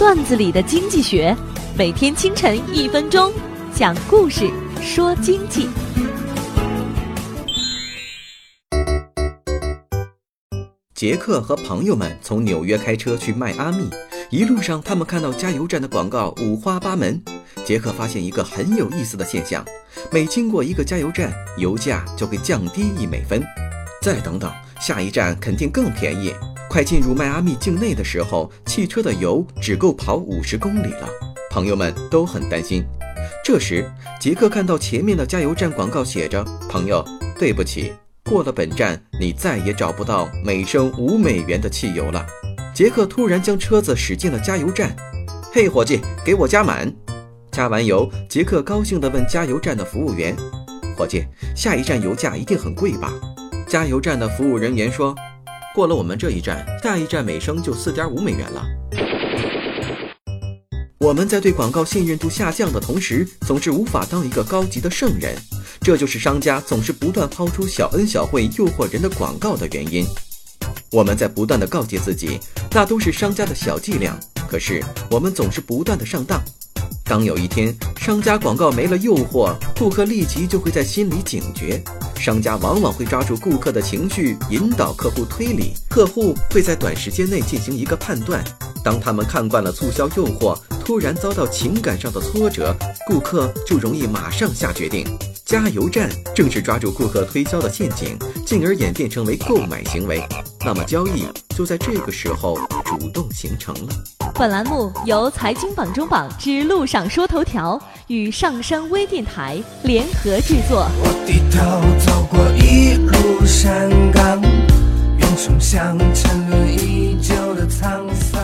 段子里的经济学，每天清晨一分钟，讲故事说经济。杰克和朋友们从纽约开车去迈阿密，一路上他们看到加油站的广告五花八门。杰克发现一个很有意思的现象：每经过一个加油站，油价就会降低一美分。再等等，下一站肯定更便宜。快进入迈阿密境内的时候，汽车的油只够跑五十公里了。朋友们都很担心。这时，杰克看到前面的加油站广告写着：“朋友，对不起。”过了本站，你再也找不到每升五美元的汽油了。杰克突然将车子驶进了加油站。嘿，伙计，给我加满！加完油，杰克高兴地问加油站的服务员：“伙计，下一站油价一定很贵吧？”加油站的服务人员说：“过了我们这一站，下一站每升就四点五美元了。”我们在对广告信任度下降的同时，总是无法当一个高级的圣人。这就是商家总是不断抛出小恩小惠诱惑人的广告的原因。我们在不断的告诫自己，那都是商家的小伎俩。可是我们总是不断的上当。当有一天商家广告没了诱惑，顾客立即就会在心里警觉。商家往往会抓住顾客的情绪，引导客户推理。客户会在短时间内进行一个判断。当他们看惯了促销诱惑，突然遭到情感上的挫折，顾客就容易马上下决定。加油站正是抓住顾客推销的陷阱，进而演变成为购买行为，那么交易就在这个时候主动形成了。本栏目由财经榜中榜之路上说头条与上山微电台联合制作。我低头走过一路山岗，远处像沉沦已久的沧桑。